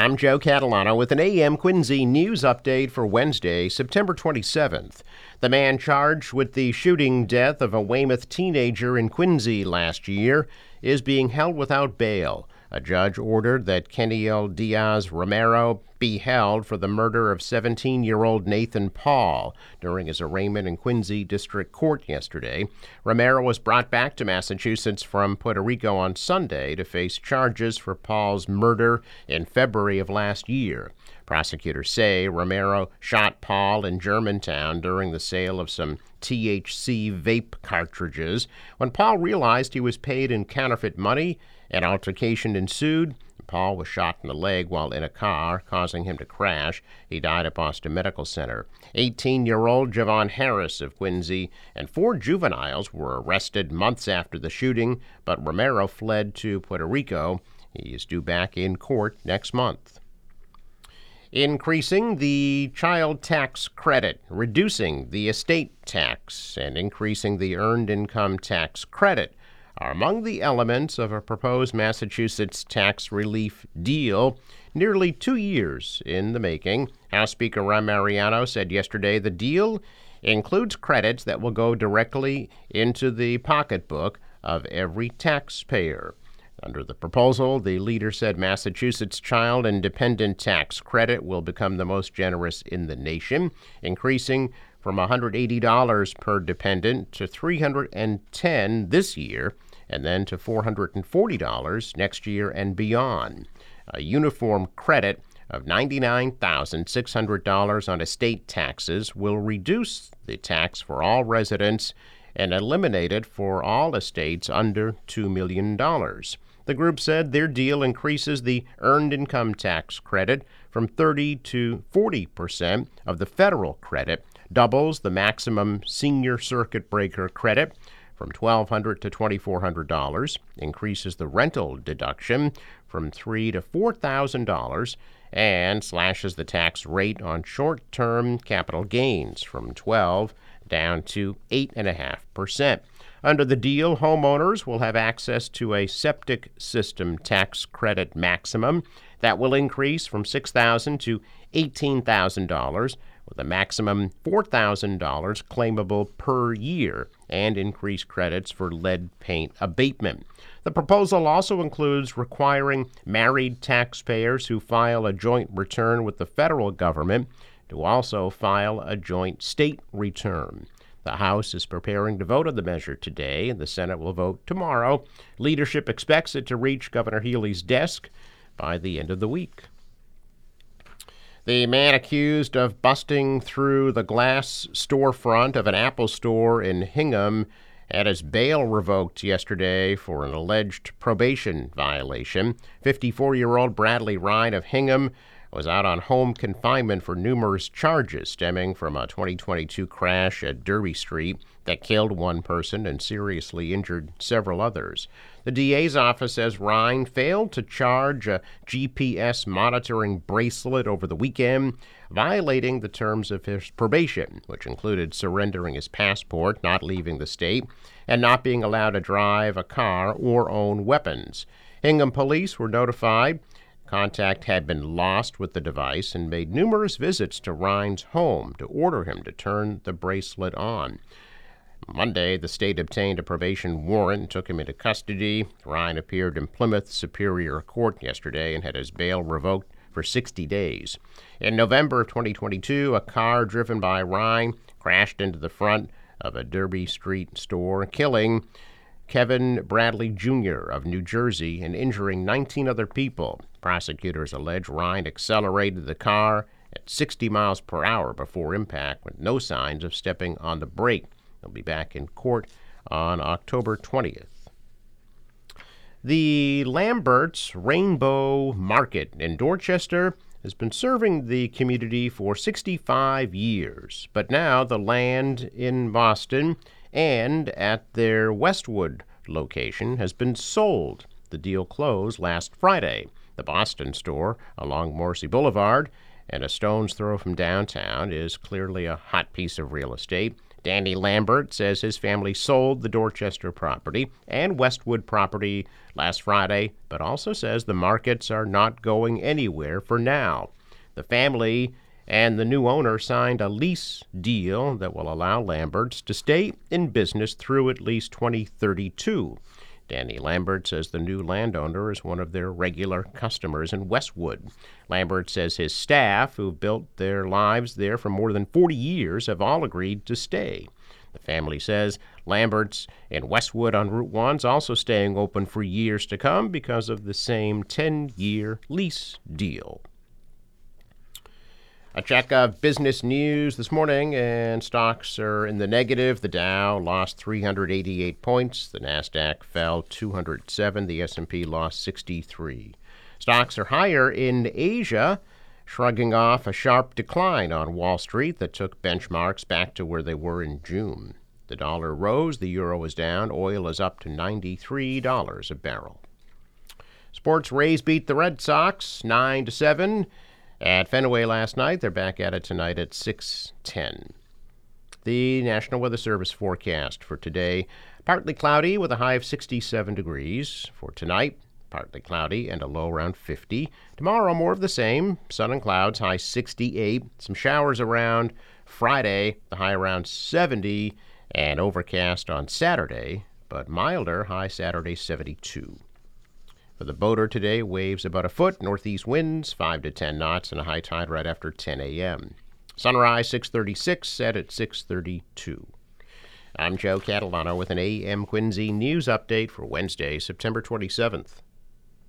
I'm Joe Catalano with an AM Quincy news update for Wednesday, September 27th. The man charged with the shooting death of a Weymouth teenager in Quincy last year is being held without bail. A judge ordered that Keniel Diaz Romero be held for the murder of 17 year old Nathan Paul during his arraignment in Quincy District Court yesterday. Romero was brought back to Massachusetts from Puerto Rico on Sunday to face charges for Paul's murder in February of last year. Prosecutors say Romero shot Paul in Germantown during the sale of some THC vape cartridges. When Paul realized he was paid in counterfeit money, an altercation ensued. Paul was shot in the leg while in a car, causing him to crash. He died at Boston Medical Center. 18 year old Javon Harris of Quincy and four juveniles were arrested months after the shooting, but Romero fled to Puerto Rico. He is due back in court next month increasing the child tax credit, reducing the estate tax, and increasing the earned income tax credit are among the elements of a proposed Massachusetts tax relief deal nearly two years in the making. House Speaker Ron Mariano said yesterday the deal includes credits that will go directly into the pocketbook of every taxpayer. Under the proposal, the leader said Massachusetts Child and Dependent Tax Credit will become the most generous in the nation, increasing from $180 per dependent to 310 this year and then to $440 next year and beyond. A uniform credit of $99,600 on estate taxes will reduce the tax for all residents and eliminate it for all estates under $2 million. The group said their deal increases the earned income tax credit from 30 to 40 percent of the federal credit, doubles the maximum senior circuit breaker credit from 1,200 to $2,400, increases the rental deduction from 3 to $4,000, and slashes the tax rate on short term capital gains from 12 down to 8.5%. Under the deal, homeowners will have access to a septic system tax credit maximum that will increase from 6,000 to $18,000 with a maximum $4,000 claimable per year and increased credits for lead paint abatement. The proposal also includes requiring married taxpayers who file a joint return with the federal government to also file a joint state return. The House is preparing to vote on the measure today, and the Senate will vote tomorrow. Leadership expects it to reach Governor Healey's desk by the end of the week. The man accused of busting through the glass storefront of an Apple store in Hingham had his bail revoked yesterday for an alleged probation violation. 54 year old Bradley Rein of Hingham was out on home confinement for numerous charges stemming from a 2022 crash at Derby Street that killed one person and seriously injured several others. The DA's office says Rein failed to charge a GPS monitoring bracelet over the weekend, violating the terms of his probation, which included surrendering his passport, not leaving the state, and not being allowed to drive a car or own weapons. Hingham police were notified Contact had been lost with the device and made numerous visits to Rein's home to order him to turn the bracelet on. Monday, the state obtained a probation warrant and took him into custody. Rein appeared in Plymouth Superior Court yesterday and had his bail revoked for 60 days. In November of 2022, a car driven by Rein crashed into the front of a Derby Street store, killing Kevin Bradley Jr. of New Jersey and injuring 19 other people. Prosecutors allege Rein accelerated the car at 60 miles per hour before impact with no signs of stepping on the brake. He'll be back in court on October 20th. The Lambert's Rainbow Market in Dorchester has been serving the community for 65 years, but now the land in Boston and at their Westwood location has been sold. The deal closed last Friday. The Boston store along Morrissey Boulevard and a stone's throw from downtown is clearly a hot piece of real estate. Danny Lambert says his family sold the Dorchester property and Westwood property last Friday, but also says the markets are not going anywhere for now. The family and the new owner signed a lease deal that will allow Lamberts to stay in business through at least 2032. Danny Lambert says the new landowner is one of their regular customers in Westwood. Lambert says his staff, who've built their lives there for more than 40 years, have all agreed to stay. The family says Lambert's in Westwood on Route 1 is also staying open for years to come because of the same 10 year lease deal. A check of business news this morning, and stocks are in the negative. The Dow lost 388 points. The Nasdaq fell 207. The S&P lost 63. Stocks are higher in Asia, shrugging off a sharp decline on Wall Street that took benchmarks back to where they were in June. The dollar rose. The euro is down. Oil is up to $93 a barrel. Sports Rays beat the Red Sox 9 to 7 at Fenway last night. They're back at it tonight at 6:10. The National Weather Service forecast for today: partly cloudy with a high of 67 degrees. For tonight, partly cloudy and a low around 50. Tomorrow, more of the same: sun and clouds, high 68. Some showers around. Friday, the high around 70, and overcast on Saturday, but milder, high Saturday 72. For the boater today, waves about a foot, northeast winds 5 to 10 knots, and a high tide right after 10 a.m. Sunrise 636, set at 632. I'm Joe Catalano with an AM Quincy news update for Wednesday, September 27th.